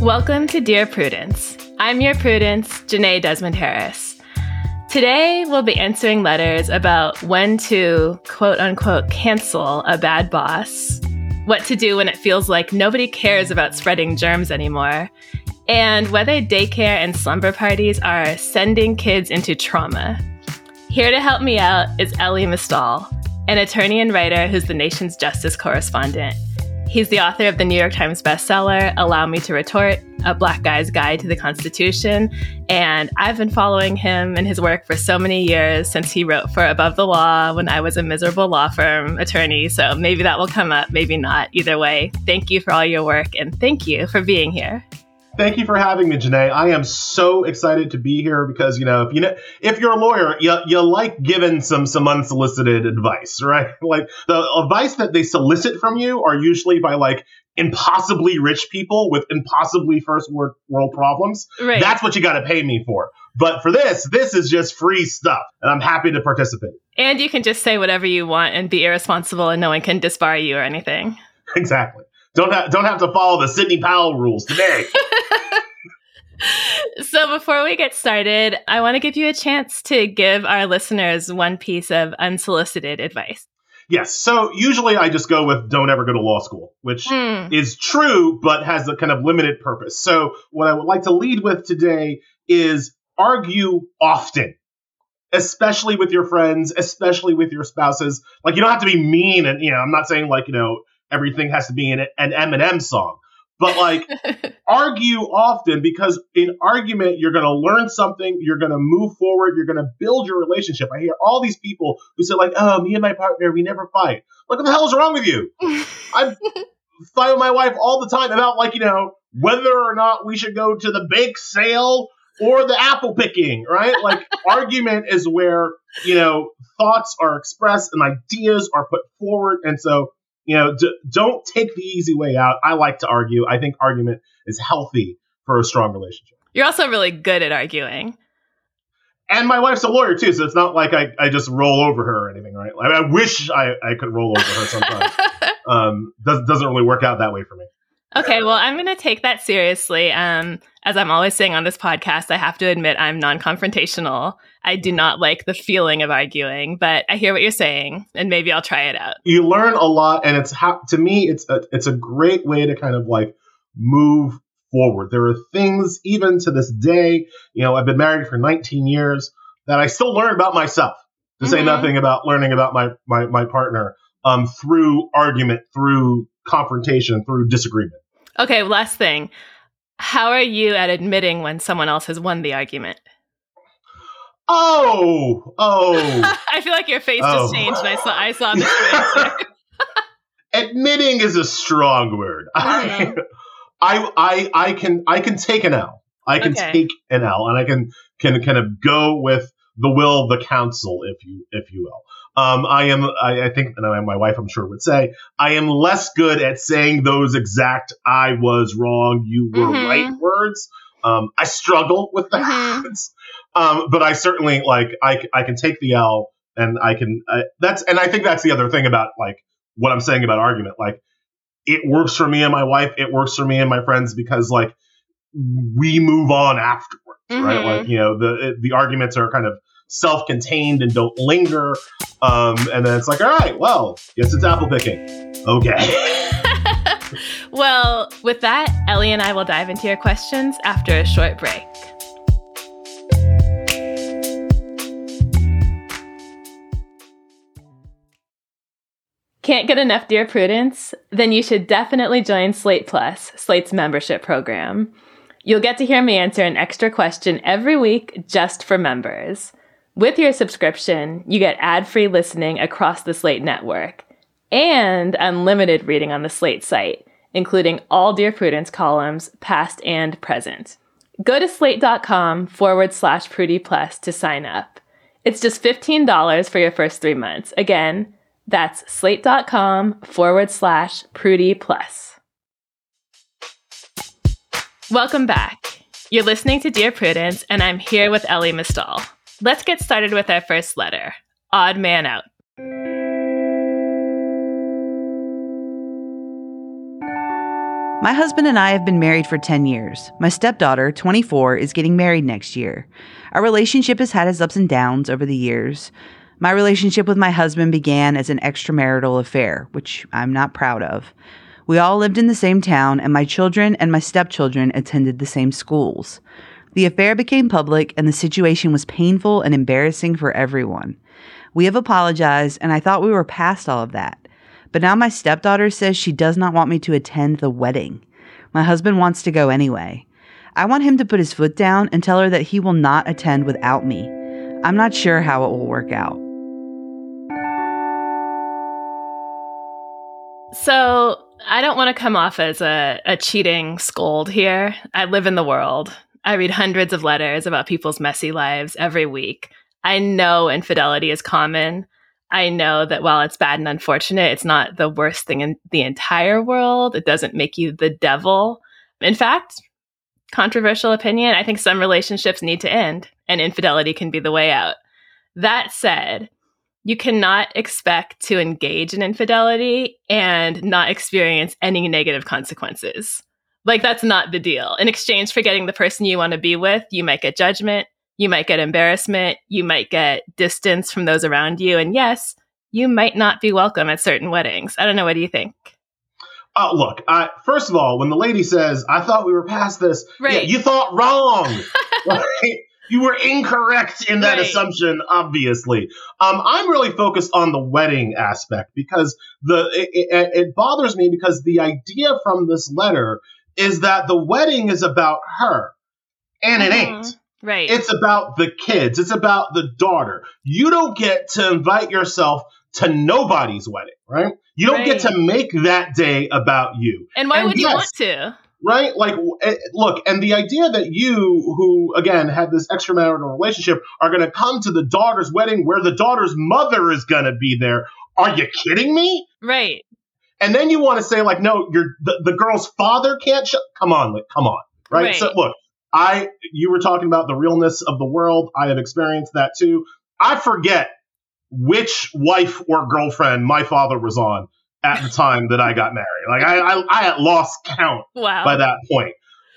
Welcome to Dear Prudence. I'm your Prudence, Jenée Desmond Harris. Today, we'll be answering letters about when to quote unquote cancel a bad boss, what to do when it feels like nobody cares about spreading germs anymore, and whether daycare and slumber parties are sending kids into trauma. Here to help me out is Elie Mystal, an attorney and writer who's the nation's justice correspondent. He's the author of the New York Times bestseller, Allow Me to Retort, A Black Guy's Guide to the Constitution. And I've been following him and his work for so many years since he wrote for Above the Law when I was a miserable law firm attorney. So maybe that will come up, maybe not. Either way, thank you for all your work and thank you for being here. Thank you for having me, Jenée. I am so excited to be here because you know if you know if you're a lawyer, you, you like giving some some unsolicited advice, right? Like the advice that they solicit from you are usually by like impossibly rich people with impossibly first world world problems. Right. That's what you got to pay me for. But for this, this is just free stuff, and I'm happy to participate. And you can just say whatever you want and be irresponsible, and no one can disbar you or anything. Exactly. Don't have don't have to follow the Sidney Powell rules today. so before we get started, I want to give you a chance to give our listeners one piece of unsolicited advice. Yes. So usually I just go with don't ever go to law school, which Mm. is true, but has a kind of limited purpose. So what I would like to lead with today is argue often, especially with your friends, especially with your spouses. Like you don't have to be mean, and you know I'm not saying like you know everything has to be an, an Eminem song, but like argue often because in argument you're going to learn something you're going to move forward you're going to build your relationship. I hear all these people who say like oh me and my partner we never fight. Like what the hell is wrong with you? I fight with my wife all the time about like you know whether or not we should go to the bake sale or the apple picking right? Like argument is where you know thoughts are expressed and ideas are put forward. And so you know, d- don't take the easy way out. I like to argue. I think argument is healthy for a strong relationship. You're also really good at arguing. And my wife's a lawyer too, so it's not like I, I just roll over her or anything, right? Like, I wish I, I could roll over her sometimes. um, does, doesn't really work out that way for me. okay, well, I'm going to take that seriously. Um, as I'm always saying on this podcast, I have to admit I'm non confrontational. I do not like the feeling of arguing, but I hear what you're saying, and maybe I'll try it out. You learn a lot, and it's to me it's a, it's a great way to kind of like move forward. There are things even to this day, you know, I've been married for 19 years that I still learn about myself. To say Mhm. nothing about learning about my my my partner um, through argument, through confrontation, through disagreement. Okay, last thing. How are you at admitting when someone else has won the argument? Oh, oh. I feel like your face Oh. just changed, and I saw I saw this. Admitting is a strong word. I, I, I can, I can take an L. I can Okay. take an L, and I can, can kind of go with the will of the council, if you, if you will. Um, I am, I, I think, and my wife, I'm sure, would say, I am less good at saying those exact "I was wrong, you were Mhm. right" words. Um, I struggle with that. Mhm. Um, but I certainly like, I, I can take the L, and I can. I, that's, and I think that's the other thing about like what I'm saying about argument. Like, it works for me and my wife. It works for me and my friends because like we move on afterwards, right? Mhm. Like you know the the arguments are kind of self-contained and don't linger. Um, and then it's like, all right, well, guess it's apple picking. Okay. well, with that, Elie and I will dive into your questions after a short break. Can't get enough Dear Prudence? Then you should definitely join Slate Plus, Slate's membership program. You'll get to hear me answer an extra question every week just for members. With your subscription, you get ad free listening across the Slate network and unlimited reading on the Slate site, including all Dear Prudence columns, past and present. Go to slate.com forward slash Prudie Plus to sign up. It's just $15 for your first three months. Again, that's slate.com forward slash Prudie Plus. Welcome back. You're listening to Dear Prudence, and I'm here with Elie Mystal. Let's get started with our first letter Odd Man Out. My husband and I have been married for 10 years. My stepdaughter, 24, is getting married next year. Our relationship has had its ups and downs over the years. My relationship with my husband began as an extramarital affair, which I'm not proud of. We all lived in the same town, and my children and my stepchildren attended the same schools. The affair became public, and the situation was painful and embarrassing for everyone. We have apologized, and I thought we were past all of that. But now my stepdaughter says she does not want me to attend the wedding. My husband wants to go anyway. I want him to put his foot down and tell her that he will not attend without me. I'm not sure how it will work out. So, I don't want to come off as a, a cheating scold here. I live in the world. I read hundreds of letters about people's messy lives every week. I know infidelity is common. I know that while it's bad and unfortunate, it's not the worst thing in the entire world. It doesn't make you the devil. In fact, controversial opinion, I think some relationships need to end and infidelity can be the way out. That said, you cannot expect to engage in infidelity and not experience any negative consequences. Like, that's not the deal. In exchange for getting the person you want to be with, you might get judgment, you might get embarrassment, you might get distance from those around you. And yes, you might not be welcome at certain weddings. I don't know. What do you think? Uh, look, I, first of all, when the lady says, I thought we were past this, right. yeah, you thought wrong. right? You were incorrect in that right. assumption, obviously. Um, I'm really focused on the wedding aspect because the it, it, it bothers me because the idea from this letter is that the wedding is about her, and mm-hmm. it ain't. Right. It's about the kids. It's about the daughter. You don't get to invite yourself to nobody's wedding, right? You don't right. get to make that day about you. And why and would yes, you want to? Right? Like, eh, look, and the idea that you, who again had this extramarital relationship, are going to come to the daughter's wedding where the daughter's mother is going to be there. Are you kidding me? Right. And then you want to say like, no, you're the, the girl's father can't. Sh- come on, like, come on, right? right? So look, I you were talking about the realness of the world. I have experienced that too. I forget which wife or girlfriend my father was on at the time that I got married. Like I, I, I had lost count wow. by that point.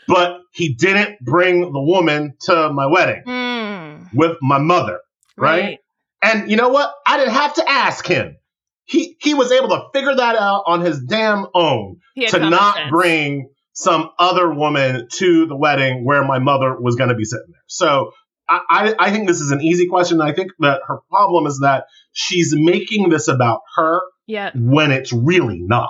But he didn't bring the woman to my wedding mm. with my mother, right? right? And you know what? I didn't have to ask him. He he was able to figure that out on his damn own to not sense. bring some other woman to the wedding where my mother was going to be sitting there. So I, I, I, think this is an easy question. I think that her problem is that she's making this about her yep. when it's really not.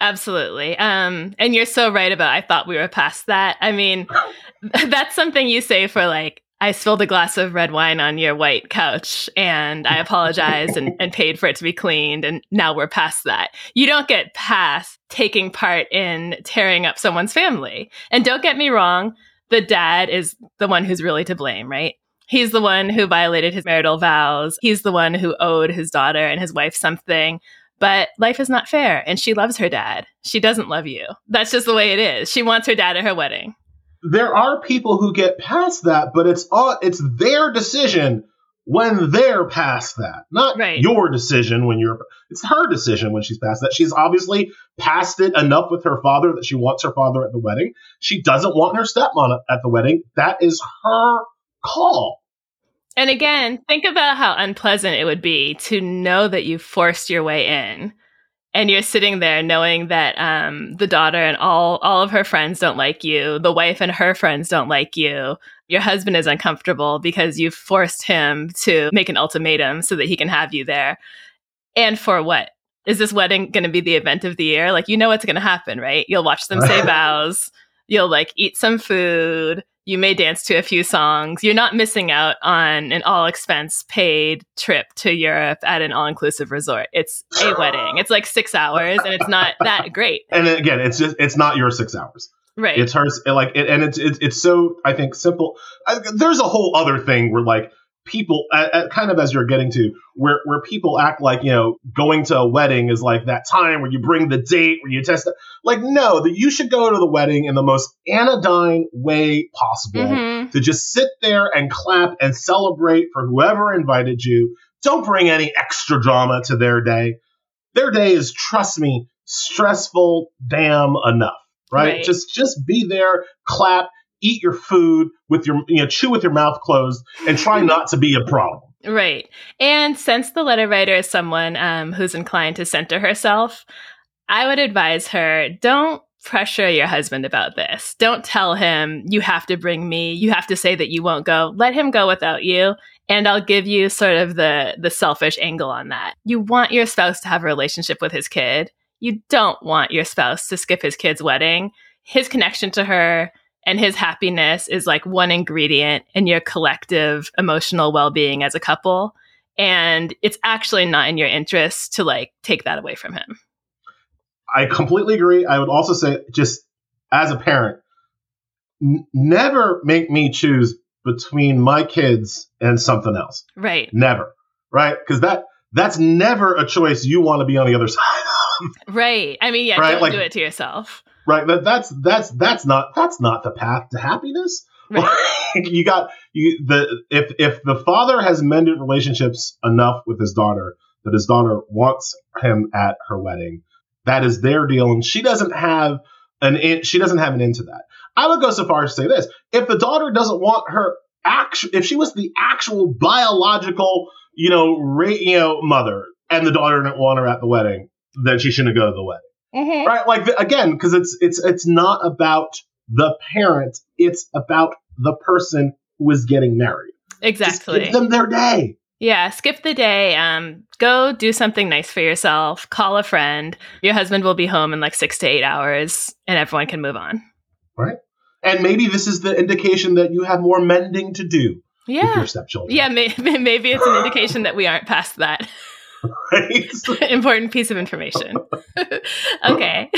Absolutely. Um, and you're so right about I thought we were past that. I mean, that's something you say for like I spilled a glass of red wine on your white couch and I apologized and, and paid for it to be cleaned. And now we're past that. You don't get past taking part in tearing up someone's family. And don't get me wrong, the dad is the one who's really to blame, right? He's the one who violated his marital vows. He's the one who owed his daughter and his wife something. But life is not fair and she loves her dad. She doesn't love you. That's just the way it is. She wants her dad at her wedding there are people who get past that, but it's all it's their decision when they're past that, not right. your decision when you're. It's her decision when she's past that. She's obviously past it enough with her father that she wants her father at the wedding. She doesn't want her stepmom at the wedding. That is her call. And again, think about how unpleasant it would be to know that you forced your way in and you're sitting there knowing that um, the daughter and all all of her friends don't like you the wife and her friends don't like you your husband is uncomfortable because you've forced him to make an ultimatum so that he can have you there. And for what? Is this wedding going to be the event of the year? Like you know what's going to happen right? You'll watch them say vows you'll like eat some food you may dance to a few songs. You're not missing out on an all expense paid trip to Europe at an all inclusive resort. It's a wedding. It's like six hours and it's not that great. And again, it's just, it's not your six hours. Right. It's hers. Like, it, and it's, it's, it's so, I think, simple. I, there's a whole other thing where, like, people kind of as you're getting to where where people act like you know going to a wedding is like that time where you bring the date where you test it like no that you should go to the wedding in the most anodyne way possible mm-hmm. to just sit there and clap and celebrate for whoever invited you don't bring any extra drama to their day their day is trust me stressful damn enough right? Right. Just just be there, clap, eat your food with your you know chew with your mouth closed, and try not to be a problem. Right. And since the letter writer is someone um, who's inclined to center herself, I would advise her don't pressure your husband about this. Don't tell him, you have to bring me, you have to say that you won't go. Let him go without you. And I'll give you sort of the, the selfish angle on that. You want your spouse to have a relationship with his kid. You don't want your spouse to skip his kid's wedding. His connection to her and his happiness is like one ingredient in your collective emotional well-being as a couple. And it's actually not in your interest to like take that away from him. I completely agree. I would also say, just as a parent, n- never make me choose between my kids and something else. right. Never, right? Because that that's never a choice you want to be on the other side of, right. I mean yeah Right, don't like- do it to yourself right? That that's that's that's not that's not the path to happiness. right you got you the if if the father has mended relationships enough with his daughter that his daughter wants him at her wedding, that is their deal, and she doesn't have an in, she doesn't have an into that. I would go so far as to say this: if the daughter doesn't want her actual, if she was the actual biological, you know, ra- you know, mother, and the daughter didn't want her at the wedding, then she shouldn't go to the wedding Mhm. right? Like the, again because it's it's it's not about the parent it's about the person who is getting married. Just exactly give them their day. Yeah skip the day um go do something nice for yourself call a friend. Your husband will be home in like six to eight hours and everyone can move on. Right. and maybe this is the indication that you have more mending to do with yeah. your stepchildren. Yeah may- maybe it's an indication that we aren't past that right important piece of information. okay.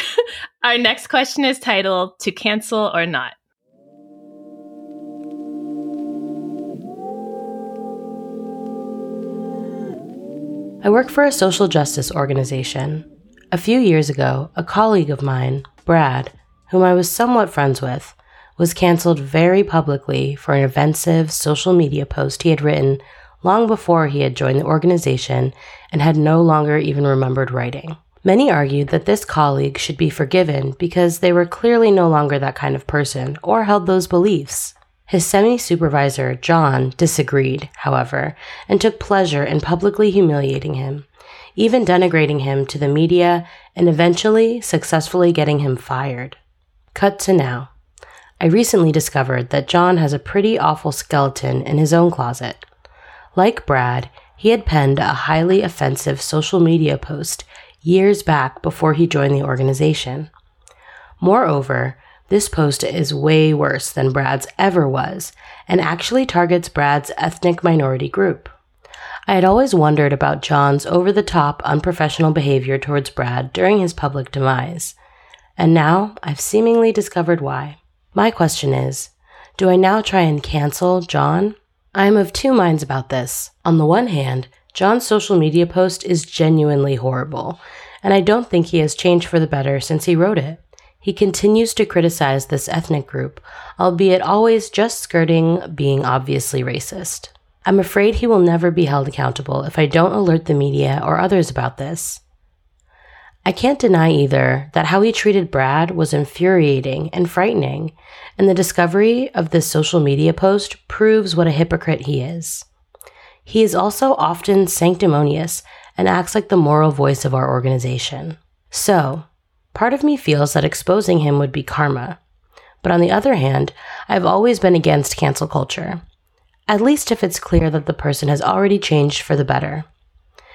Our next question is titled To Cancel or Not. I work for a social justice organization. A few years ago, a colleague of mine, Brad, whom I was somewhat friends with, was canceled very publicly for an offensive social media post he had written long before he had joined the organization and had no longer even remembered writing. Many argued that this colleague should be forgiven because they were clearly no longer that kind of person or held those beliefs. His semi supervisor, John, disagreed, however, and took pleasure in publicly humiliating him, even denigrating him to the media and eventually successfully getting him fired. Cut to now. I recently discovered that John has a pretty awful skeleton in his own closet. Like Brad, he had penned a highly offensive social media post years back before he joined the organization. Moreover, this post is way worse than Brad's ever was and actually targets Brad's ethnic minority group. I had always wondered about John's over the top, unprofessional behavior towards Brad during his public demise, and now I've seemingly discovered why. My question is do I now try and cancel John? I am of two minds about this. On the one hand, John's social media post is genuinely horrible, and I don't think he has changed for the better since he wrote it. He continues to criticize this ethnic group, albeit always just skirting being obviously racist. I'm afraid he will never be held accountable if I don't alert the media or others about this. I can't deny either that how he treated Brad was infuriating and frightening, and the discovery of this social media post proves what a hypocrite he is. He is also often sanctimonious and acts like the moral voice of our organization. So, part of me feels that exposing him would be karma. But on the other hand, I've always been against cancel culture, at least if it's clear that the person has already changed for the better.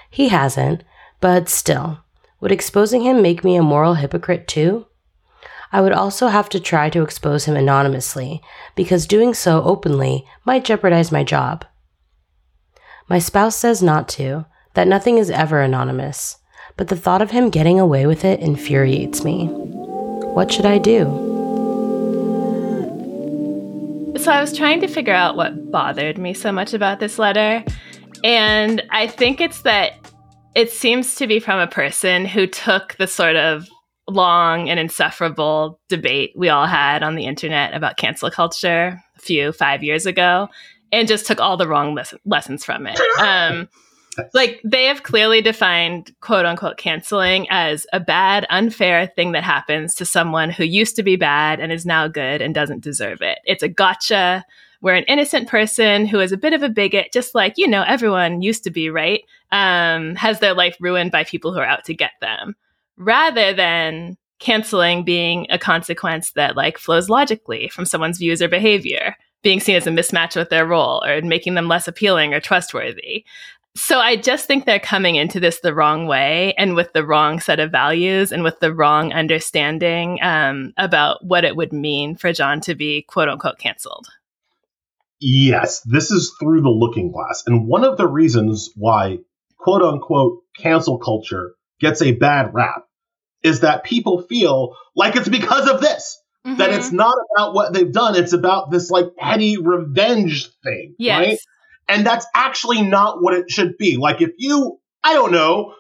He hasn't, but still, would exposing him make me a moral hypocrite too? I would also have to try to expose him anonymously, because doing so openly might jeopardize my job. My spouse says not to, that nothing is ever anonymous, but the thought of him getting away with it infuriates me. What should I do? So I was trying to figure out what bothered me so much about this letter. And I think it's that it seems to be from a person who took the sort of long and insufferable debate we all had on the internet about cancel culture a few five years ago and just took all the wrong les- lessons from it. Um, Like they have clearly defined quote unquote canceling as a bad, unfair thing that happens to someone who used to be bad and is now good and doesn't deserve it. It's a gotcha where an innocent person who is a bit of a bigot, just like, you know, everyone used to be, right? Um, has their life ruined by people who are out to get them. Rather than canceling being a consequence that like flows logically from someone's views or behavior being seen as a mismatch with their role or making them less appealing or trustworthy. So I just think they're coming into this the wrong way and with the wrong set of values and with the wrong understanding um, about what it would mean for John to be quote unquote canceled. Yes, this is through the looking glass. And one of the reasons why quote unquote cancel culture gets a bad rap is that people feel like it's because of this. Mm-hmm. That it's not about what they've done, it's about this like petty revenge thing. Yes. Right? And that's actually not what it should be. Like if you, I don't know,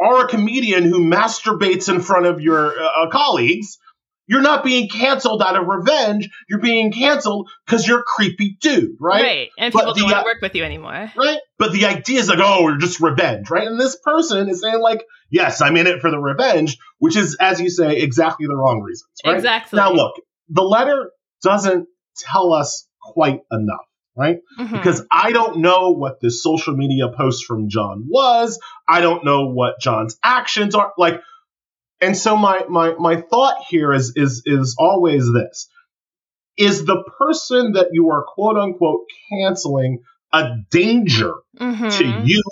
are a comedian who masturbates in front of your uh, uh colleagues, you're not being canceled out of revenge. You're being canceled because you're a creepy dude, right? Right. And people don't want to work with you anymore. Right. But the idea is like, oh, we're just revenge, right? And this person is saying, like, yes, I'm in it for the revenge, which is, as you say, exactly the wrong reasons. Right? Exactly. Now, look, the letter doesn't tell us quite enough right? Mm-hmm. Because I don't know what this social media post from John was. I don't know what John's actions are. Like, and so my my my thought here is is is always this. Is the person that you are quote unquote canceling a danger mm-hmm. to you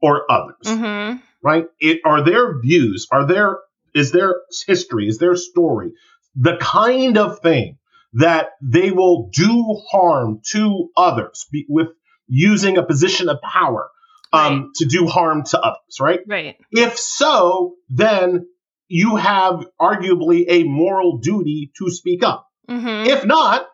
or others? Mm-hmm. Right? It, are their views, are there is their history, is their story the kind of thing that they will do harm to others be, with using a position of power um, right. to do harm to others, right? Right. If so, then you have arguably a moral duty to speak up. Mm-hmm. If not,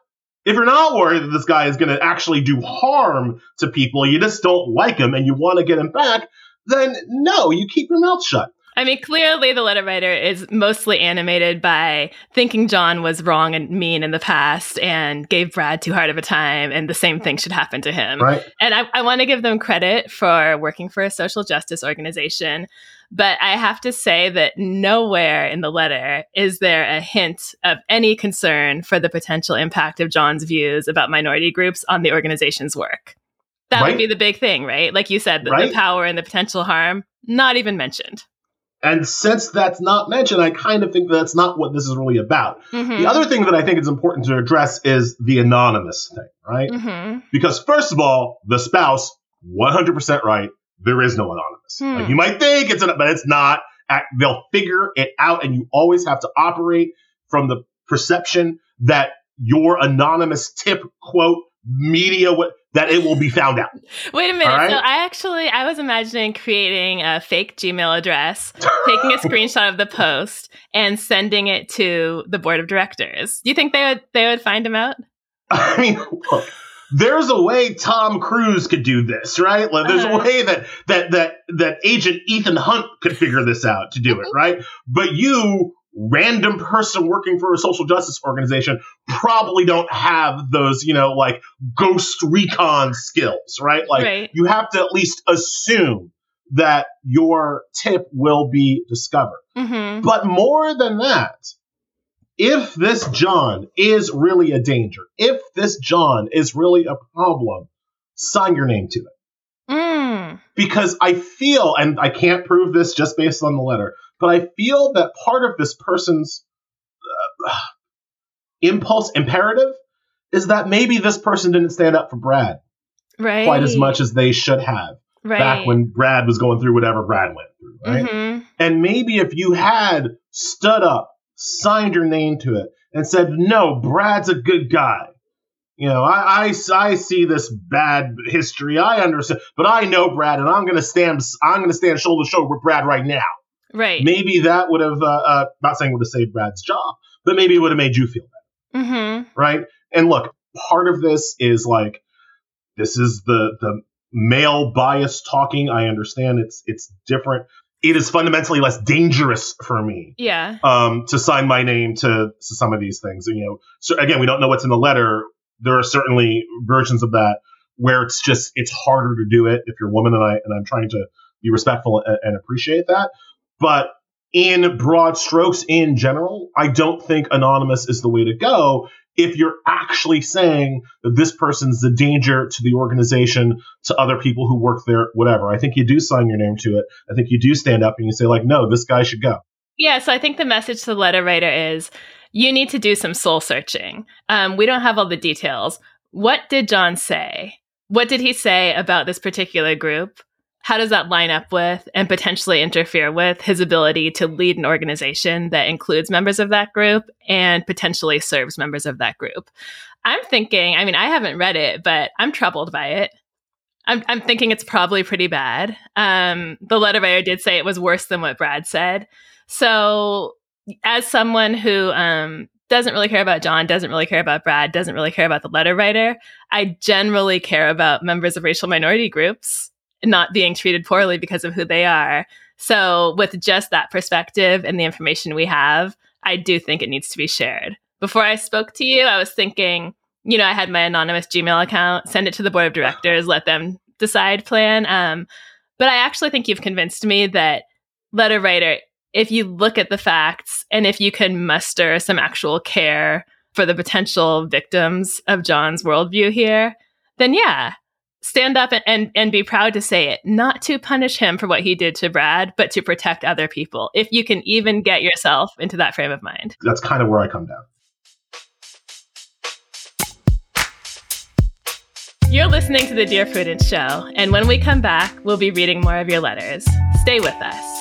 if you're not worried that this guy is going to actually do harm to people, you just don't like him and you want to get him back, then no, you keep your mouth shut. I mean, clearly the letter writer is mostly animated by thinking John was wrong and mean in the past and gave Brad too hard of a time, and the same thing should happen to him. Right. And I, I want to give them credit for working for a social justice organization. But I have to say that nowhere in the letter is there a hint of any concern for the potential impact of John's views about minority groups on the organization's work. That right. would be the big thing, right? Like you said, the, right. the power and the potential harm, not even mentioned. And since that's not mentioned, I kind of think that's not what this is really about. Mm-hmm. The other thing that I think is important to address is the anonymous thing, right? Mm-hmm. Because, first of all, the spouse, 100% right, there is no anonymous. Hmm. Like you might think it's, an, but it's not. They'll figure it out, and you always have to operate from the perception that your anonymous tip, quote, media, what that it will be found out. Wait a minute. Right? So I actually I was imagining creating a fake Gmail address, taking a screenshot of the post, and sending it to the board of directors. Do you think they would they would find him out? I mean, look, there's a way Tom Cruise could do this, right? Like, there's uh-huh. a way that that that that Agent Ethan Hunt could figure this out to do it, right? But you random person working for a social justice organization probably don't have those, you know, like ghost recon skills, right? Like right. you have to at least assume that your tip will be discovered. Mm-hmm. But more than that, if this John is really a danger, if this John is really a problem, sign your name to it. Mm. Because I feel, and I can't prove this just based on the letter, but I feel that part of this person's uh, impulse imperative is that maybe this person didn't stand up for Brad right. quite as much as they should have right. back when Brad was going through whatever Brad went through, right? Mm-hmm. And maybe if you had stood up, signed your name to it, and said, "No, Brad's a good guy." You know, I, I, I see this bad history. I understand, but I know Brad, and I'm going to stand. I'm going to stand shoulder to shoulder with Brad right now. Right. Maybe that would have, uh, uh, not saying would have saved Brad's job, but maybe it would have made you feel better. Mm-hmm. Right. And look, part of this is like, this is the the male bias talking. I understand it's it's different. It is fundamentally less dangerous for me. Yeah. Um, to sign my name to, to some of these things. And, you know, so again, we don't know what's in the letter. There are certainly versions of that where it's just it's harder to do it if you're a woman, and I and I'm trying to be respectful and, and appreciate that. But in broad strokes, in general, I don't think anonymous is the way to go if you're actually saying that this person's a danger to the organization, to other people who work there, whatever. I think you do sign your name to it. I think you do stand up and you say, like, no, this guy should go. Yeah, so I think the message to the letter writer is you need to do some soul searching. Um, we don't have all the details. What did John say? What did he say about this particular group? How does that line up with and potentially interfere with his ability to lead an organization that includes members of that group and potentially serves members of that group? I'm thinking, I mean, I haven't read it, but I'm troubled by it. I'm, I'm thinking it's probably pretty bad. Um, the letter writer did say it was worse than what Brad said. So, as someone who um, doesn't really care about John, doesn't really care about Brad, doesn't really care about the letter writer, I generally care about members of racial minority groups not being treated poorly because of who they are. So, with just that perspective and the information we have, I do think it needs to be shared. Before I spoke to you, I was thinking, you know, I had my anonymous Gmail account, send it to the board of directors, let them decide plan. Um, but I actually think you've convinced me that letter writer, if you look at the facts and if you can muster some actual care for the potential victims of John's worldview here, then yeah, stand up and, and, and be proud to say it, not to punish him for what he did to Brad, but to protect other people. If you can even get yourself into that frame of mind. That's kind of where I come down. You're listening to the Dear Prudence Show, and when we come back, we'll be reading more of your letters. Stay with us.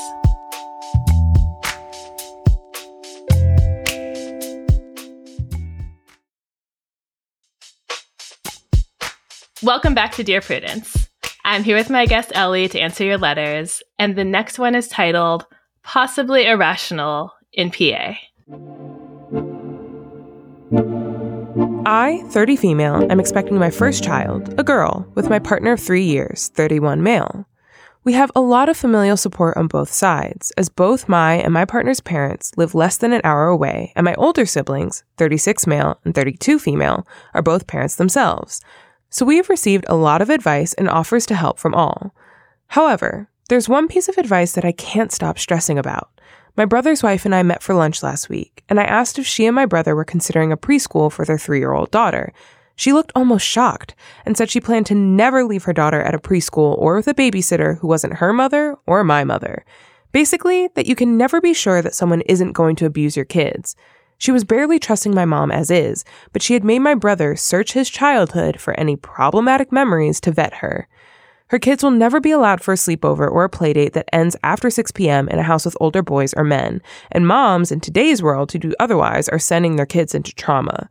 Welcome back to Dear Prudence. I'm here with my guest Elie to answer your letters, and the next one is titled Possibly Irrational in PA. I, 30 female, am expecting my first child, a girl, with my partner of three years, 31 male. We have a lot of familial support on both sides, as both my and my partner's parents live less than an hour away, and my older siblings, 36 male and 32 female, are both parents themselves, so we have received a lot of advice and offers to help from all. However, there's one piece of advice that I can't stop stressing about. My brother's wife and I met for lunch last week, and I asked if she and my brother were considering a preschool for their three year old daughter. She looked almost shocked and said she planned to never leave her daughter at a preschool or with a babysitter who wasn't her mother or my mother. Basically, that you can never be sure that someone isn't going to abuse your kids. She was barely trusting my mom as is, but she had made my brother search his childhood for any problematic memories to vet her. Her kids will never be allowed for a sleepover or a playdate that ends after 6 p.m. in a house with older boys or men, and moms in today's world who do otherwise are sending their kids into trauma.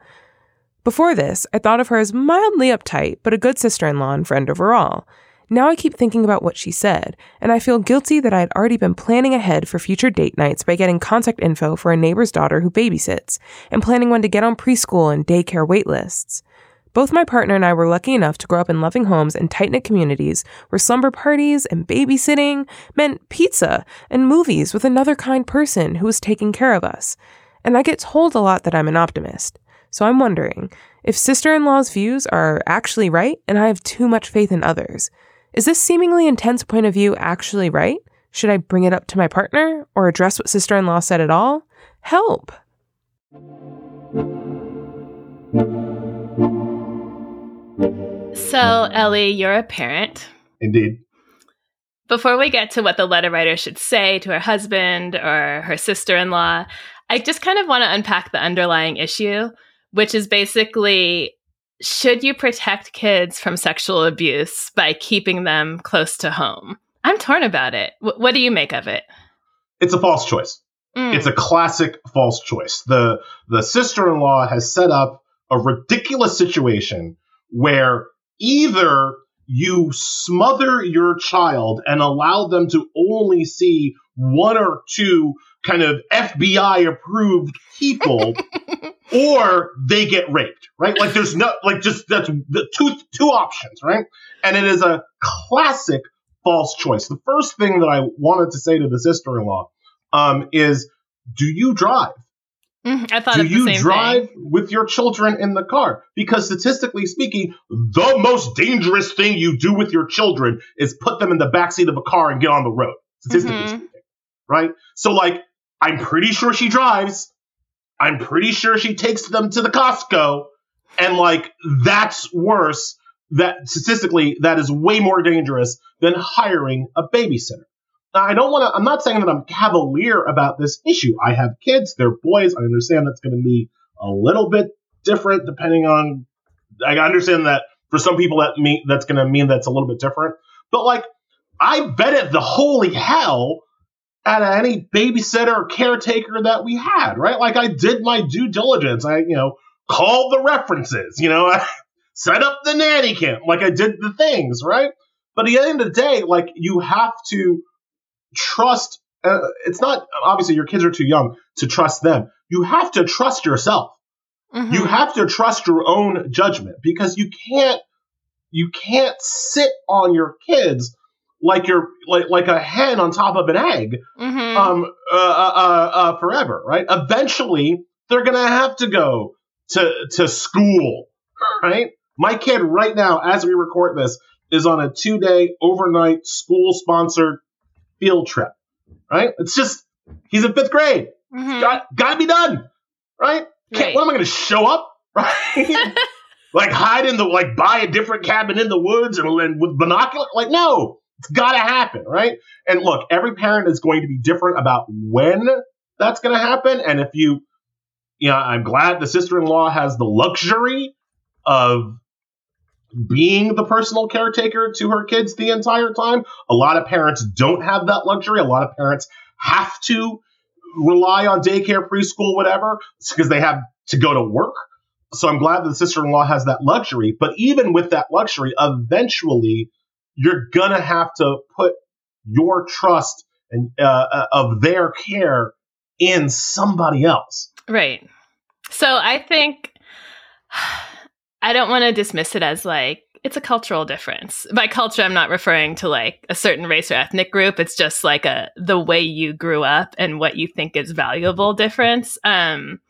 Before this, I thought of her as mildly uptight, but a good sister in law and friend overall. Now I keep thinking about what she said, and I feel guilty that I had already been planning ahead for future date nights by getting contact info for a neighbor's daughter who babysits, and planning when to get on preschool and daycare waitlists. Both my partner and I were lucky enough to grow up in loving homes and tight knit communities where slumber parties and babysitting meant pizza and movies with another kind person who was taking care of us. And I get told a lot that I'm an optimist. So I'm wondering if sister in law's views are actually right and I have too much faith in others. Is this seemingly intense point of view actually right? Should I bring it up to my partner or address what sister in law said at all? Help! So, Elie, you're a parent. Indeed. Before we get to what the letter writer should say to her husband or her sister in law, I just kind of want to unpack the underlying issue, which is basically should you protect kids from sexual abuse by keeping them close to home? I'm torn about it. W- what do you make of it? It's a false choice. Mm. It's a classic false choice. The the sister-in-law has set up a ridiculous situation where either you smother your child and allow them to only see one or two kind of FBI approved people or they get raped, right? Like there's no like just that's the two two options, right? And it is a classic false choice. The first thing that I wanted to say to the sister-in-law um, is do you drive? Mhm, I thought Do you drive thing. with your children in the car? Because statistically speaking, the most dangerous thing you do with your children is put them in the backseat of a car and get on the road. Statistically Mhm. speaking, right? So, like, I'm pretty sure she drives. I'm pretty sure she takes them to the Costco, and like that's worse. That statistically, that is way more dangerous than hiring a babysitter. Now, I don't want to. I'm not saying that I'm cavalier about this issue. I have kids; they're boys. I understand that's going to be a little bit different depending on. I understand that for some people that mean that's going to mean that's a little bit different. But like, I vetted the holy hell out of any babysitter or caretaker that we had, right? Like I did my due diligence. I, you know, called the references, you know, I set up the nanny cam, like I did the things, right? But at the end of the day, like you have to trust. Uh, it's not obviously your kids are too young to trust them. You have to trust yourself. Mhm. You have to trust your own judgment because you can't you can't sit on your kids like you're like like a hen on top of an egg Mhm. um uh, uh, uh, uh, forever, right? Eventually, they're gonna have to go to to school, right? My kid right now, as we record this, is on a two day overnight school sponsored field trip, right? It's just he's in fifth grade. Mhm. Got gotta be done, right? Right. What am I gonna show up, right? like hide in the like buy a different cabin in the woods and, and with binocular? Like no, it's got to happen, right? And look, every parent is going to be different about when that's going to happen. And if you, you know, I'm glad the sister in law has the luxury of being the personal caretaker to her kids the entire time. A lot of parents don't have that luxury. A lot of parents have to rely on daycare, preschool, whatever, because they have to go to work. So I'm glad that the sister in law has that luxury. But even with that luxury, eventually you're gonna have to put your trust and uh, uh, of their care in somebody else. Right. So I think I don't want to dismiss it as like it's a cultural difference. By culture, I'm not referring to like a certain race or ethnic group. It's just like a the way you grew up and what you think is valuable difference. Um,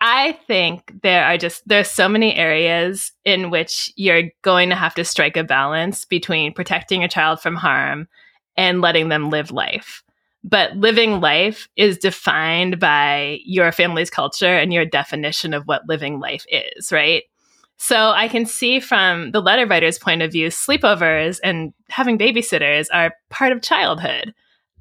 I think there are just there's so many areas in which you're going to have to strike a balance between protecting your child from harm and letting them live life. But living life is defined by your family's culture and your definition of what living life is, right? So I can see from the letter writer's point of view, sleepovers and having babysitters are part of childhood.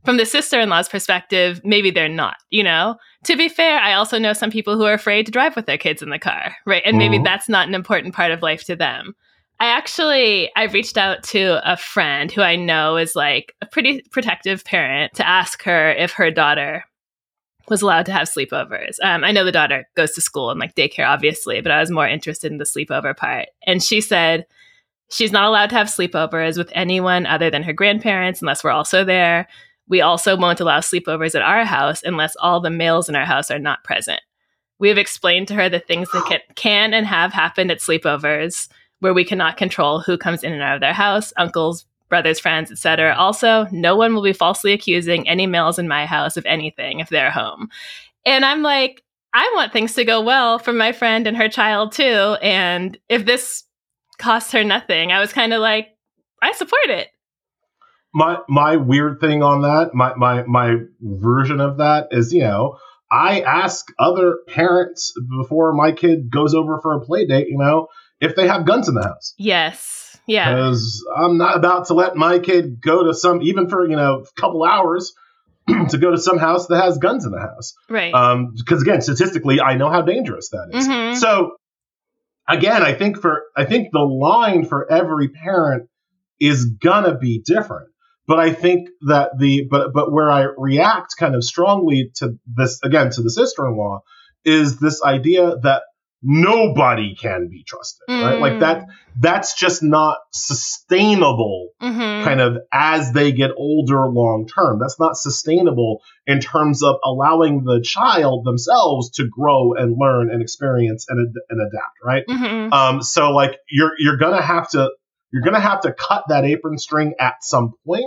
From the sister in law's perspective, maybe they're not, you know? To be fair, I also know some people who are afraid to drive with their kids in the car, right? And maybe Mhm. that's not an important part of life to them. I actually I reached out to a friend who I know is like a pretty protective parent to ask her if her daughter was allowed to have sleepovers. Um, I know the daughter goes to school and like daycare, obviously, but I was more interested in the sleepover part. And she said she's not allowed to have sleepovers with anyone other than her grandparents unless we're also there. We also won't allow sleepovers at our house unless all the males in our house are not present. We have explained to her the things that can, can and have happened at sleepovers where we cannot control who comes in and out of their house, uncles, brothers, friends, etc. Also, no one will be falsely accusing any males in my house of anything if they're home. And I'm like, I want things to go well for my friend and her child too. And if this costs her nothing, I was kind of like, I support it. My my weird thing on that, my my my version of that is, you know, I ask other parents before my kid goes over for a play date, you know, if they have guns in the house. Yes. Yeah. because I'm not about to let my kid go to some even for you know a couple hours to go to some house that has guns in the house. Right. Um, because again, statistically, I know how dangerous that is. Mhm. So again, I think for I think the line for every parent is gonna be different. But I think that the but but where I react kind of strongly to this again to the sister-in-law is this idea that nobody can be trusted, right? Like that that's just not sustainable Mhm. kind of as they get older long term. That's not sustainable in terms of allowing the child themselves to grow and learn and experience and, ad- and adapt, right? Mhm. Um, so like you're you're gonna have to you're gonna have to cut that apron string at some point.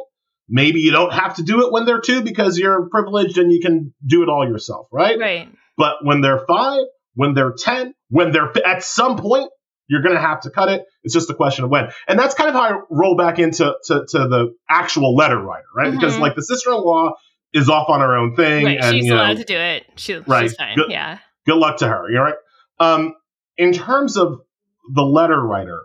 Maybe you don't have to do it when they're two because you're privileged and you can do it all yourself, right? Right. But when they're five, when they're 10, when they're at some point, you're going to have to cut it. It's just a question of when. And that's kind of how I roll back into to, to the actual letter writer, right? Mhm. Because like the sister-in-law is off on her own thing, Right. and she's you know, allowed to do it. She, Right. She's fine. Good. Yeah. good luck to her. You know, right? Um, in terms of the letter writer,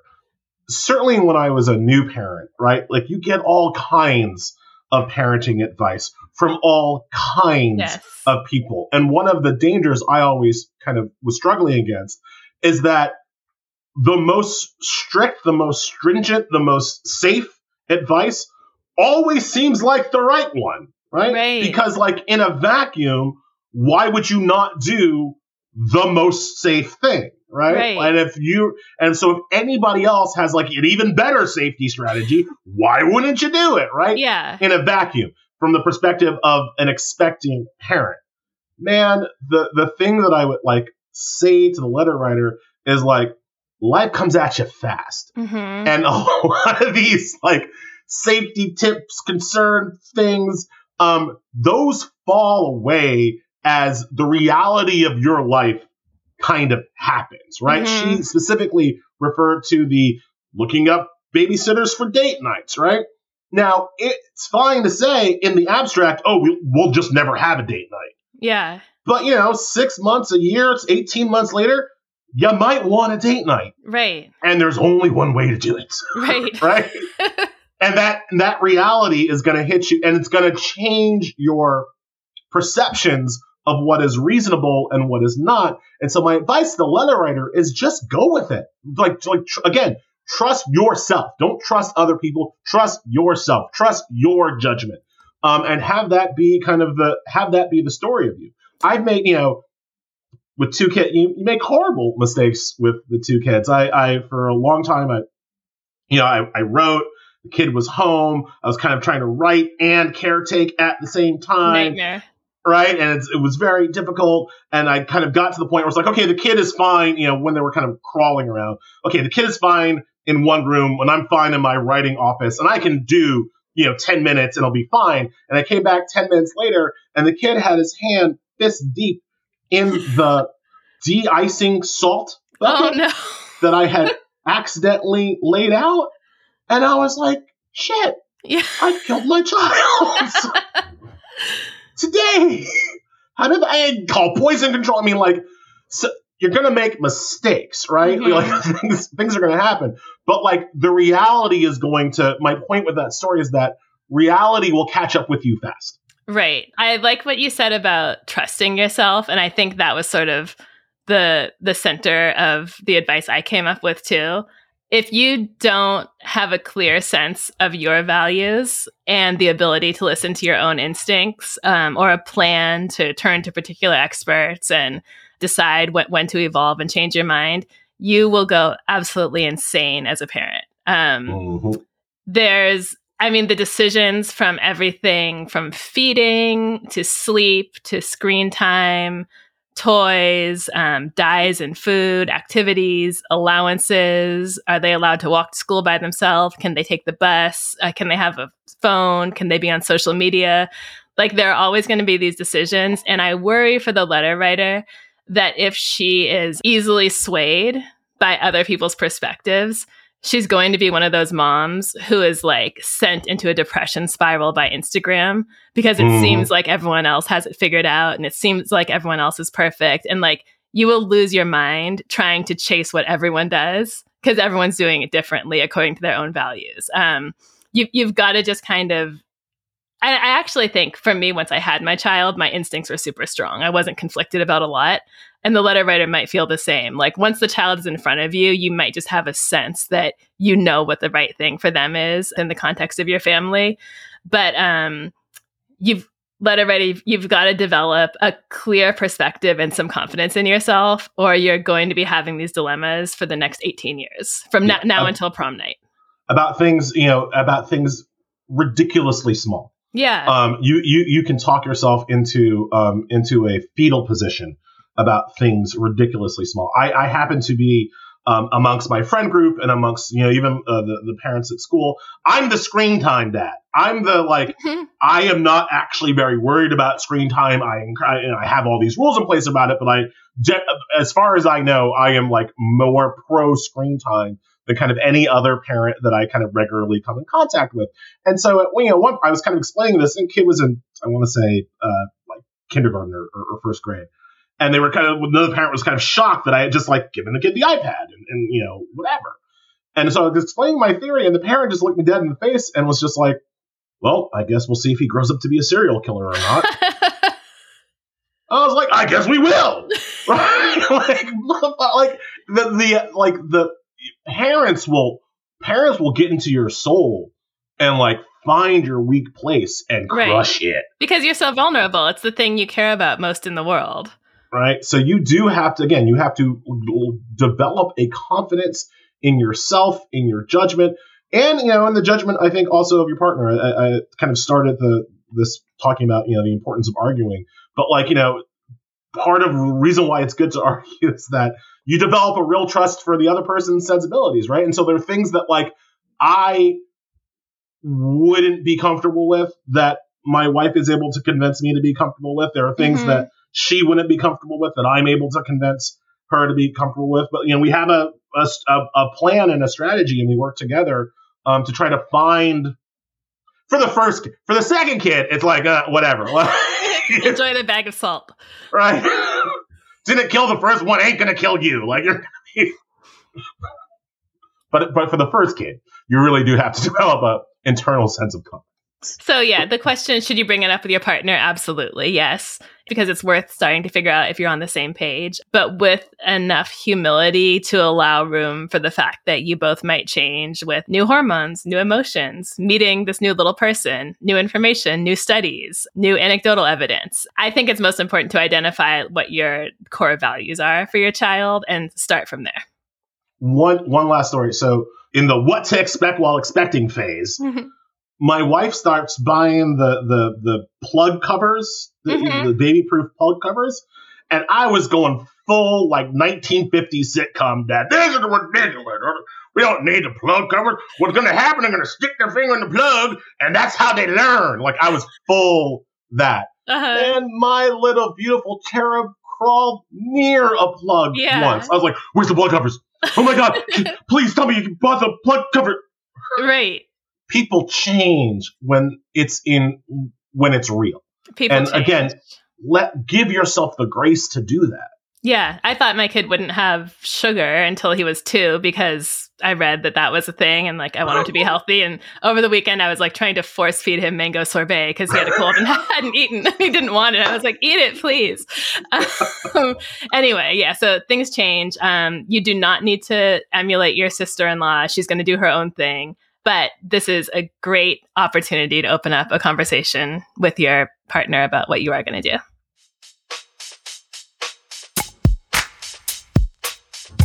certainly when I was a new parent, right? Like you get all kinds of parenting advice from all kinds Yes. of people. And one of the dangers I always kind of was struggling against is that the most strict, the most stringent, the most safe advice always seems like the right one, right? Right. Because, like, in a vacuum, why would you not do the most safe thing, right? Right. And if you, and so if anybody else has like an even better safety strategy, why wouldn't you do it, right? yeah. in a vacuum from the perspective of an expecting parent. Man, the the thing that I would like say to the letter writer is like life comes at you fast. hmm And a lot of these like safety tips, concern things, um, those fall away as the reality of your life kind of happens, right? Mhm. She specifically referred to the looking up babysitters for date nights, right? Now, it's fine to say in the abstract, oh, we, we'll just never have a date night. Yeah. But, you know, six months, a year, it's 18 months later, you might want a date night. Right. And there's only one way to do it Right. right? and that that reality is going to hit you, and it's going to change your perceptions of what is reasonable and what is not. And so, my advice to the letter writer is just go with it. Like, like tr- again, trust yourself. Don't trust other people. Trust yourself. Trust your judgment, um, and have that be kind of the have that be the story of you. I've made you know with two kids, you, you make horrible mistakes with the two kids. I, I for a long time, I, you know, I, I wrote. The kid was home. I was kind of trying to write and caretake at the same time, Nightmare. Right? And it's, it was very difficult. And I kind of got to the point where it's like, okay, the kid is fine. You know, when they were kind of crawling around, okay, the kid is fine in one room when I'm fine in my writing office, and I can do you know 10 minutes and I'll be fine. And I came back 10 minutes later, and the kid had his hand fist deep in the de-icing salt Oh no. that I had accidentally laid out. And I was like, shit, Yeah. I killed my child today. How did I call poison control? I mean, like, so you're gonna make mistakes, right? Mhm. Like things, things are gonna happen. But like the reality is going to. My point with that story is that reality will catch up with you fast. Right. I like what you said about trusting yourself and I think that was sort of the the center of the advice I came up with too. If you don't have a clear sense of your values and the ability to listen to your own instincts um, or a plan to turn to particular experts and decide what, when to evolve and change your mind, you will go absolutely insane as a parent. Um, there's i mean the decisions from everything from feeding to sleep to screen time toys um, dyes and food activities allowances. Are they allowed to walk to school by themselves? Can they take the bus? Uh, can they have a phone? Can they be on social media? Like there are always going to be these decisions and i worry for the letter writer that if she is easily swayed by other people's perspectives she's going to be one of those moms who is like sent into a depression spiral by Instagram because it Mhm. seems like everyone else has it figured out and it seems like everyone else is perfect. And like you will lose your mind trying to chase what everyone does because everyone's doing it differently according to their own values. Um, you, you've got to just kind of. I actually think for me, once I had my child, my instincts were super strong. I wasn't conflicted about a lot. And the letter writer might feel the same. Like once the child is in front of you, you might just have a sense that you know what the right thing for them is in the context of your family. But um, you've letter writer, you've got to develop a clear perspective and some confidence in yourself, or you're going to be having these dilemmas for the next 18 years from Yeah. now, now Um, until prom night. About things, you know, about things ridiculously small. Yeah. um, you you you can talk yourself into um, into a fetal position about things ridiculously small. I, I happen to be um, amongst my friend group and amongst you know even uh, the the parents at school. I'm the screen time dad. I'm the like Mhm. I am not actually very worried about screen time. I I, I have all these rules in place about it, but I as far as I know, I am like more pro screen time than kind of any other parent that I kind of regularly come in contact with. And so, uh, you know, one, I was kind of explaining this, and kid was in, I want to say, uh, like kindergarten or, or, or first grade. And they were kind of, another parent was kind of shocked that I had just like given the kid the iPad and, and you know, whatever. And so I was explaining my theory, and the parent just looked me dead in the face and was just like, well, I guess we'll see if he grows up to be a serial killer or not. I was like, I guess we will. Right? like, like the the like the parents will parents will get into your soul and like find your weak place and Right. crush it. because you're so vulnerable. It's the thing you care about most in the world. Right. So you do have to again, you have to develop a confidence in yourself, in your judgment, and you know, in the judgment, I think also of your partner. I, I kind of started the this talking about you know the importance of arguing, but like you know, part of the reason why it's good to argue is that you develop a real trust for the other person's sensibilities, right? And so there are things that like I wouldn't be comfortable with that my wife is able to convince me to be comfortable with. There are things Mhm. that she wouldn't be comfortable with that I'm able to convince her to be comfortable with. But you know, we have a a, a- plan and a strategy, and we work together um, to try to find. For the first, for the second kid, it's like uh, whatever, Enjoy the bag of salt. right? Didn't kill the first one, ain't gonna kill you. Like you're. but but for the first kid, you really do have to develop a internal sense of confidence. So yeah, the question should you bring it up with your partner? Absolutely, yes, because it's worth starting to figure out if you're on the same page, but with enough humility to allow room for the fact that you both might change with new hormones, new emotions, meeting this new little person, new information, new studies, new anecdotal evidence. I think it's most important to identify what your core values are for your child and start from there. One one last story. So in the what to expect while expecting phase, mm-hmm. My wife starts buying the the the plug covers, the, Mhm. the baby proof plug covers, and I was going full like 1950s sitcom dad. This is ridiculous. We don't need the plug cover. What's going to happen? They're going to stick their finger in the plug, and that's how they learn. Like I was full that, Uh-huh. and my little beautiful cherub crawled near a plug Yeah. once. I was like, "Where's the plug covers? Oh my god! Please tell me you bought the plug cover." Right. People change when it's in when it's real. People And change. again- Let give yourself the grace to do that. Yeah, I thought my kid wouldn't have sugar until he was two because I read that that was a thing and like I want him to be healthy. And over the weekend, I was like trying to force feed him mango sorbet because he had a cold and hadn't eaten. He didn't want it. I was like, eat it, please. Um, anyway, yeah, so things change. Um, you do not need to emulate your sister in law. She's going to do her own thing. But this is a great opportunity to open up a conversation with your partner about what you are going to do.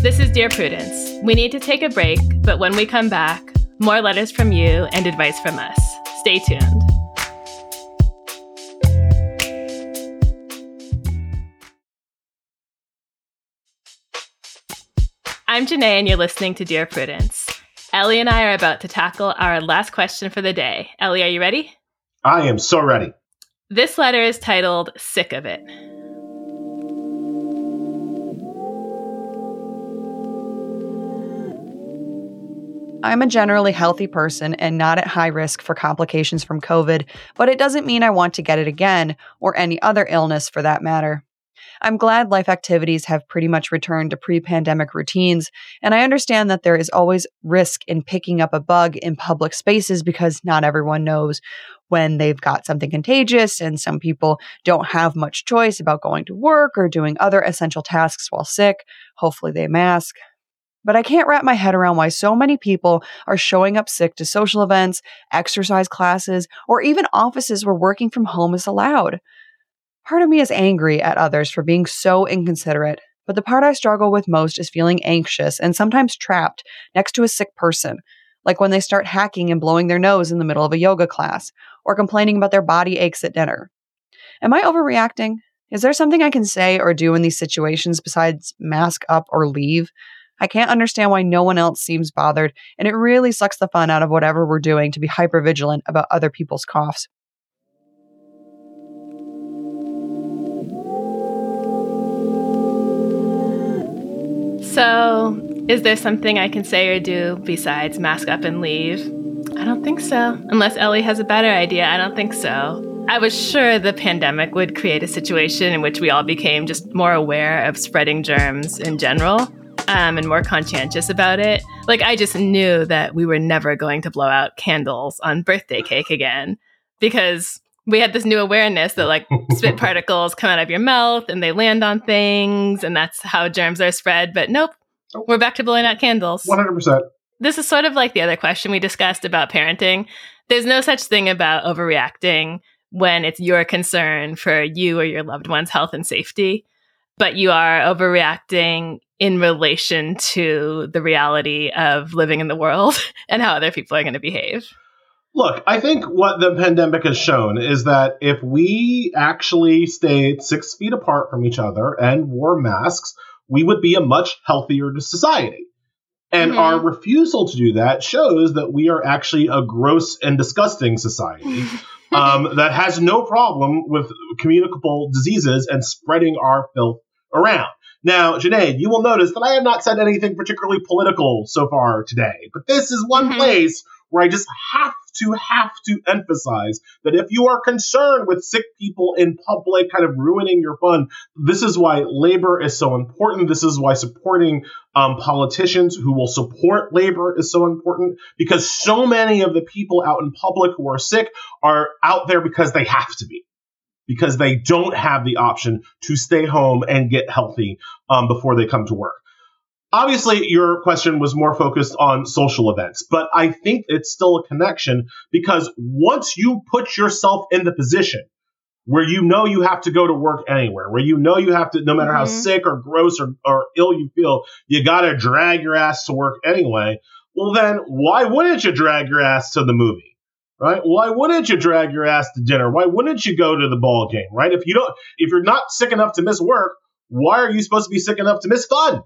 This is Dear Prudence. We need to take a break, but when we come back, more letters from you and advice from us. Stay tuned. I'm Jenée, and you're listening to Dear Prudence. Elie and I are about to tackle our last question for the day. Elie, are you ready? I am so ready. This letter is titled Sick of It. I'm a generally healthy person and not at high risk for complications from COVID, but it doesn't mean I want to get it again or any other illness for that matter. I'm glad life activities have pretty much returned to pre pandemic routines, and I understand that there is always risk in picking up a bug in public spaces because not everyone knows when they've got something contagious, and some people don't have much choice about going to work or doing other essential tasks while sick. Hopefully, they mask. But I can't wrap my head around why so many people are showing up sick to social events, exercise classes, or even offices where working from home is allowed. Part of me is angry at others for being so inconsiderate, but the part I struggle with most is feeling anxious and sometimes trapped next to a sick person, like when they start hacking and blowing their nose in the middle of a yoga class, or complaining about their body aches at dinner. Am I overreacting? Is there something I can say or do in these situations besides mask up or leave? I can't understand why no one else seems bothered, and it really sucks the fun out of whatever we're doing to be hyper vigilant about other people's coughs. So, is there something I can say or do besides mask up and leave? I don't think so. Unless Elie has a better idea, I don't think so. I was sure the pandemic would create a situation in which we all became just more aware of spreading germs in general um, and more conscientious about it. Like, I just knew that we were never going to blow out candles on birthday cake again because we had this new awareness that like spit particles come out of your mouth and they land on things and that's how germs are spread. But nope, we're back to blowing out candles. 100%. This is sort of like the other question we discussed about parenting. There's no such thing about overreacting when it's your concern for you or your loved one's health and safety, but you are overreacting in relation to the reality of living in the world and how other people are going to behave. Look, I think what the pandemic has shown is that if we actually stayed six feet apart from each other and wore masks, we would be a much healthier society. And mm-hmm. our refusal to do that shows that we are actually a gross and disgusting society um, that has no problem with communicable diseases and spreading our filth around. Now, Jenée, you will notice that I have not said anything particularly political so far today, but this is one mm-hmm. place where I just have to have to emphasize that if you are concerned with sick people in public kind of ruining your fun, this is why labor is so important. This is why supporting um, politicians who will support labor is so important because so many of the people out in public who are sick are out there because they have to be because they don't have the option to stay home and get healthy um, before they come to work. Obviously, your question was more focused on social events, but I think it's still a connection because once you put yourself in the position where you know you have to go to work anywhere, where you know you have to, no matter mm-hmm. how sick or gross or, or ill you feel, you got to drag your ass to work anyway. Well, then why wouldn't you drag your ass to the movie? Right? Why wouldn't you drag your ass to dinner? Why wouldn't you go to the ball game? Right? If you don't, if you're not sick enough to miss work, why are you supposed to be sick enough to miss fun?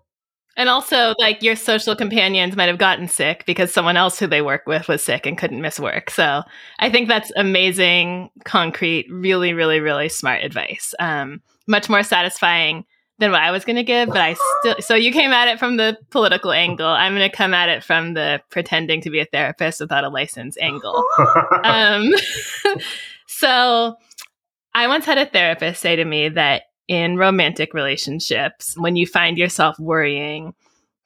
And also, like your social companions might have gotten sick because someone else who they work with was sick and couldn't miss work. So I think that's amazing, concrete, really, really, really smart advice. Um, much more satisfying than what I was going to give, but I still. So you came at it from the political angle. I'm going to come at it from the pretending to be a therapist without a license angle. um, so I once had a therapist say to me that in romantic relationships when you find yourself worrying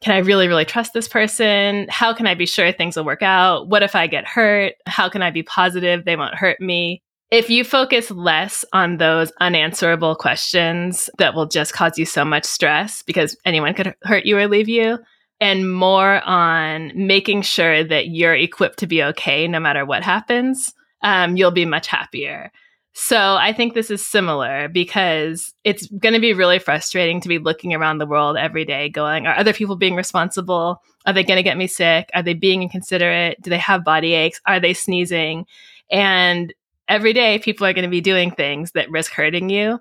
can I really, really trust this person? How can I be sure things will work out? What if I get hurt? How can I be positive they won't hurt me? If you focus less on those unanswerable questions that will just cause you so much stress because anyone could hurt you or leave you, and more on making sure that you're equipped to be okay no matter what happens, um, you'll be much happier. So I think this is similar because it's going to be really frustrating to be looking around the world every day going, are other people being responsible? Are they going to get me sick? Are they being inconsiderate? Do they have body aches? Are they sneezing? And every day people are going to be doing things that risk hurting you.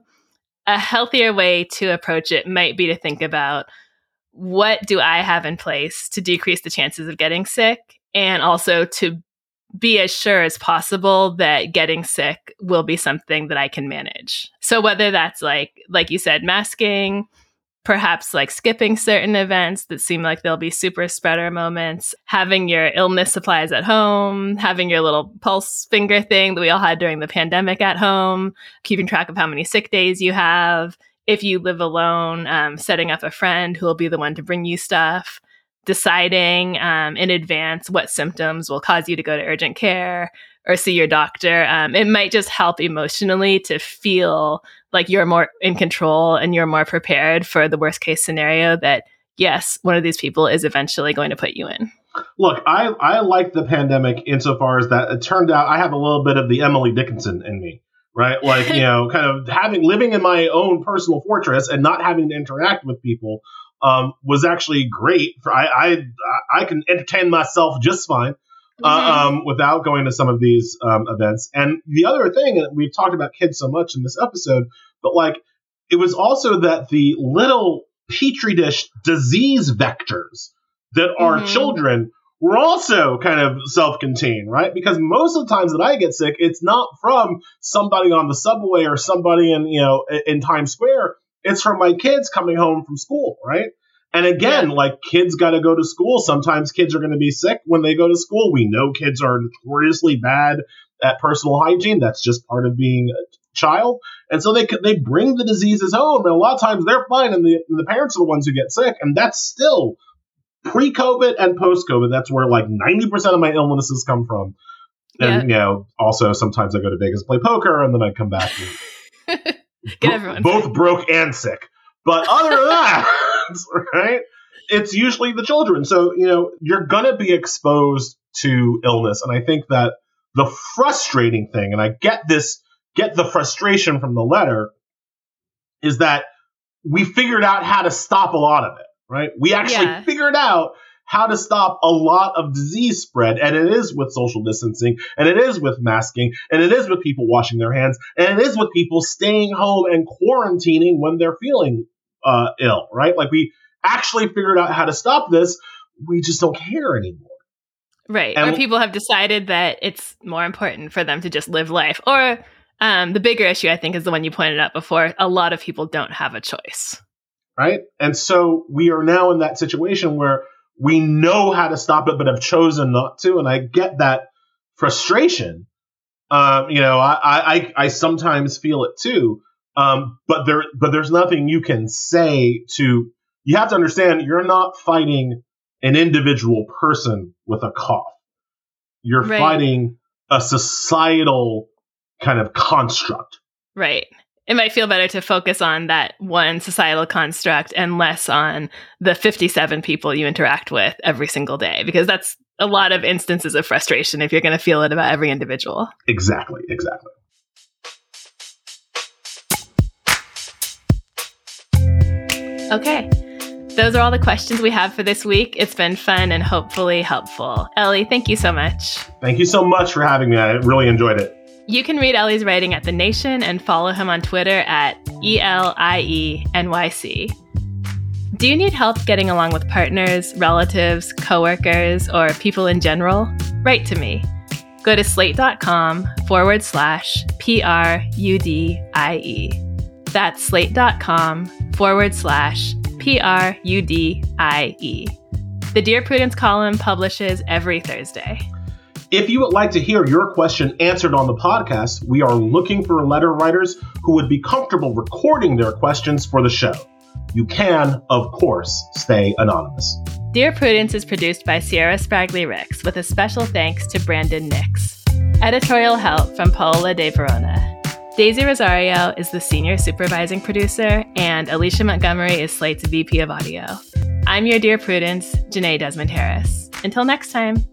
A healthier way to approach it might be to think about what do I have in place to decrease the chances of getting sick and also to be as sure as possible that getting sick will be something that I can manage. So whether that's like like you said masking, perhaps like skipping certain events that seem like they'll be super spreader moments, having your illness supplies at home, having your little pulse finger thing that we all had during the pandemic at home, keeping track of how many sick days you have. If you live alone, um, setting up a friend who will be the one to bring you stuff deciding um, in advance what symptoms will cause you to go to urgent care or see your doctor. Um, it might just help emotionally to feel like you're more in control and you're more prepared for the worst case scenario that, yes, one of these people is eventually going to put you in. Look, I, I like the pandemic insofar as that it turned out I have a little bit of the Emily Dickinson in me right? Like, you know, kind of having living in my own personal fortress and not having to interact with people um, was actually great. For I, I I can entertain myself just fine. Uh, mm-hmm. um, without going to some of these um, events. And the other thing, and we've talked about kids so much in this episode, but like it was also that the little petri dish disease vectors that are Mhm. children were also kind of self-contained, right? Because most of the times that I get sick, it's not from somebody on the subway or somebody in you know in Times Square. It's from my kids coming home from school, right? And again, like kids got to go to school. Sometimes kids are going to be sick when they go to school. We know kids are notoriously bad at personal hygiene. That's just part of being a child. And so they they bring the diseases home, and a lot of times they're fine, and the and the parents are the ones who get sick. And that's still pre-COVID and post-COVID. That's where like ninety percent of my illnesses come from. And you know, also sometimes I go to Vegas play poker, and then I come back. And Get everyone both broke and sick. But other than that, right? It's usually the children. So, you know, you're going to be exposed to illness. And I think that the frustrating thing, and I get this, get the frustration from the letter, is that we figured out how to stop a lot of it, right? We actually Yeah. figured out how to stop a lot of disease spread, and it is with social distancing, and it is with masking, and it is with people washing their hands, and it is with people staying home and quarantining when they're feeling uh, ill, right? Like we actually figured out how to stop this. We just don't care anymore. Right. And- or people have decided that it's more important for them to just live life. Or um, the bigger issue, I think, is the one you pointed out before. A lot of people don't have a choice. right? And so we are now in that situation where we know how to stop it, but have chosen not to. And I get that frustration. Um, you know, I, I I sometimes feel it too. Um, but there but there's nothing you can say to. You have to understand you're not fighting an individual person with a cough. You're Right. fighting a societal kind of construct. Right. It might feel better to focus on that one societal construct and less on the 57 people you interact with every single day, because that's a lot of instances of frustration if you're going to feel it about every individual. Exactly, exactly. Okay. Those are all the questions we have for this week. It's been fun and hopefully helpful. Elie, thank you so much. Thank you so much for having me. I really enjoyed it. You can read Elie's writing at The Nation and follow him on Twitter at E ELIENYC. Do you need help getting along with partners, relatives, coworkers, or people in general? Write to me. Go to slate.com forward slash P R U D I E. That's slate.com forward slash P R U D I E. The Dear Prudence column publishes every Thursday. If you would like to hear your question answered on the podcast, we are looking for letter writers who would be comfortable recording their questions for the show. You can, of course, stay anonymous. Dear Prudence is produced by Sierra Spragley Ricks with a special thanks to Brandon Nix. Editorial help from Paola De Verona. Daisy Rosario is the senior supervising producer, and Alicia Montgomery is Slate's VP of audio. I'm your Dear Prudence, Jenée Desmond Harris. Until next time.